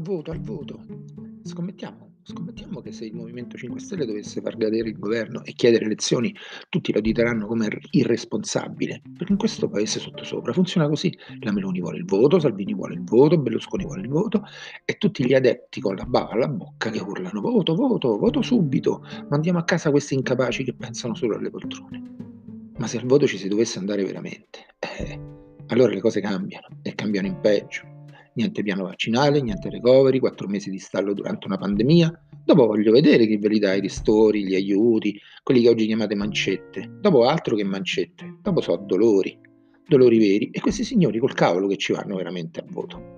voto, al voto. Scommettiamo, scommettiamo che se il Movimento 5 Stelle dovesse far cadere il governo e chiedere elezioni, tutti lo auditeranno come ir- irresponsabile, perché in questo paese sottosopra funziona così. La Meloni vuole il voto, Salvini vuole il voto, Berlusconi vuole il voto e tutti gli adepti con la bava alla bocca che urlano voto, voto, voto subito, mandiamo a casa questi incapaci che pensano solo alle poltrone. Ma se al voto ci si dovesse andare veramente, eh, allora le cose cambiano e cambiano in peggio. Niente piano vaccinale, niente recovery, quattro mesi di stallo durante una pandemia. Dopo voglio vedere chi ve li dà i ristori, gli aiuti, quelli che oggi chiamate mancette. Dopo altro che mancette. Dopo so dolori, dolori veri. E questi signori col cavolo che ci vanno veramente a voto.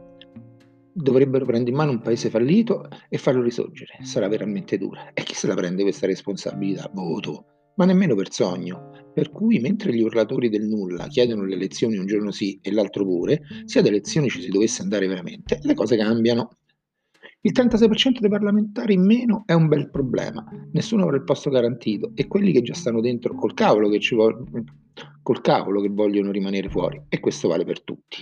Dovrebbero prendere in mano un paese fallito e farlo risorgere. Sarà veramente dura. E chi se la prende questa responsabilità? Voto ma nemmeno per sogno. Per cui, mentre gli urlatori del nulla chiedono le elezioni un giorno sì e l'altro pure, se ad elezioni ci si dovesse andare veramente, le cose cambiano. Il 36% dei parlamentari in meno è un bel problema, nessuno avrà il posto garantito e quelli che già stanno dentro col cavolo che, ci vo- col cavolo che vogliono rimanere fuori e questo vale per tutti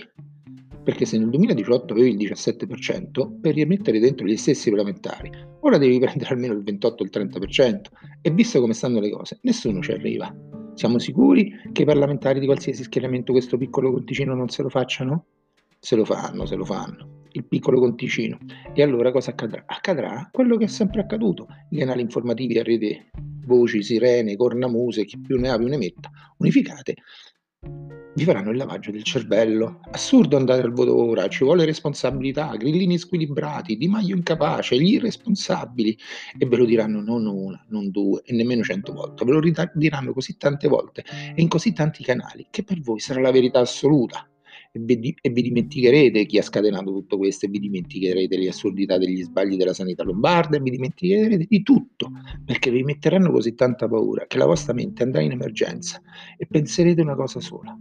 perché se nel 2018 avevi il 17%, per rimettere dentro gli stessi parlamentari, ora devi prendere almeno il 28 il 30%, e visto come stanno le cose, nessuno ci arriva. Siamo sicuri che i parlamentari di qualsiasi schieramento questo piccolo conticino non se lo facciano? Se lo fanno, se lo fanno. Il piccolo conticino. E allora cosa accadrà? Accadrà quello che è sempre accaduto. I canali informativi a rete, voci, sirene, cornamuse, chi più ne ha più ne metta, unificate, vi faranno il lavaggio del cervello. Assurdo andare al voto ora, ci vuole responsabilità, grillini squilibrati, Di Maio incapace, gli irresponsabili. E ve lo diranno non una, non due e nemmeno cento volte, ve lo diranno così tante volte e in così tanti canali che per voi sarà la verità assoluta e vi, e vi dimenticherete chi ha scatenato tutto questo e vi dimenticherete le assurdità degli sbagli della sanità lombarda e vi dimenticherete di tutto perché vi metteranno così tanta paura che la vostra mente andrà in emergenza e penserete una cosa sola.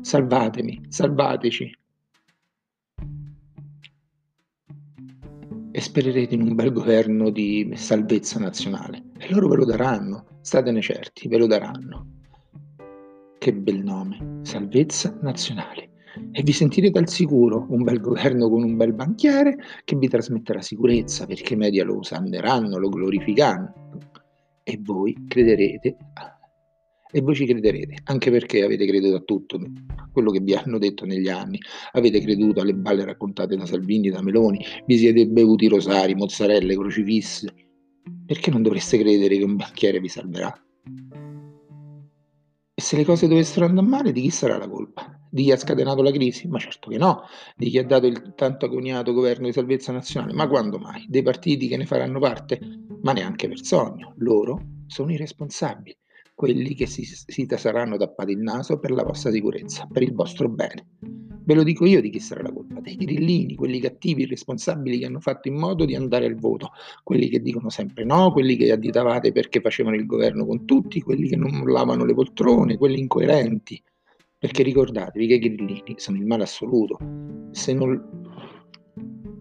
Salvatemi, salvateci. E spererete in un bel governo di salvezza nazionale. E loro ve lo daranno, statene certi, ve lo daranno. Che bel nome, salvezza nazionale e vi sentirete al sicuro un bel governo con un bel banchiere che vi trasmetterà sicurezza perché i media lo usanderanno, lo glorificheranno. E voi crederete e voi ci crederete, anche perché avete creduto a tutto quello che vi hanno detto negli anni, avete creduto alle balle raccontate da Salvini, da Meloni, vi siete bevuti rosari, mozzarelle, crocifissi, perché non dovreste credere che un banchiere vi salverà? E se le cose dovessero andare male, di chi sarà la colpa? Di chi ha scatenato la crisi? Ma certo che no. Di chi ha dato il tanto agognato governo di salvezza nazionale? Ma quando mai? Dei partiti che ne faranno parte? Ma neanche per sogno. Loro sono i responsabili, quelli che si, si saranno tappati il naso per la vostra sicurezza, per il vostro bene. Ve lo dico io di chi sarà la colpa, dei grillini, quelli cattivi, irresponsabili che hanno fatto in modo di andare al voto, quelli che dicono sempre no, quelli che additavate perché facevano il governo con tutti, quelli che non mollavano le poltrone, quelli incoerenti, perché ricordatevi che i grillini sono il male assoluto. Se non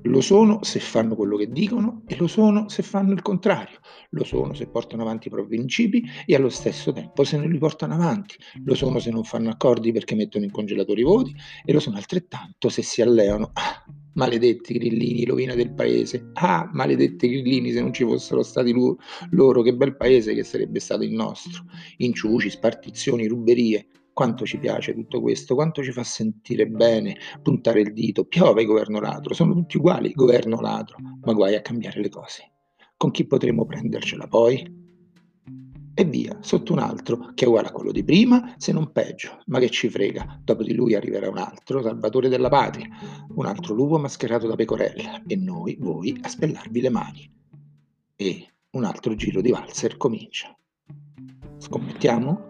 lo sono se fanno quello che dicono e lo sono se fanno il contrario. Lo sono se portano avanti i propri principi e allo stesso tempo se non li portano avanti. Lo sono se non fanno accordi perché mettono in congelatori i voti e lo sono altrettanto se si alleano. Ah, maledetti grillini, rovina del paese. Ah, maledetti grillini, se non ci fossero stati loro, che bel paese che sarebbe stato il nostro. Inciuci, spartizioni, ruberie. Quanto ci piace tutto questo, quanto ci fa sentire bene puntare il dito. Piove governo ladro, sono tutti uguali, governo ladro, ma guai a cambiare le cose. Con chi potremo prendercela poi? E via, sotto un altro che è uguale a quello di prima, se non peggio. Ma che ci frega, dopo di lui arriverà un altro, salvatore della patria, un altro lupo mascherato da pecorella, e noi, voi, a spellarvi le mani. E un altro giro di valzer comincia. Scommettiamo?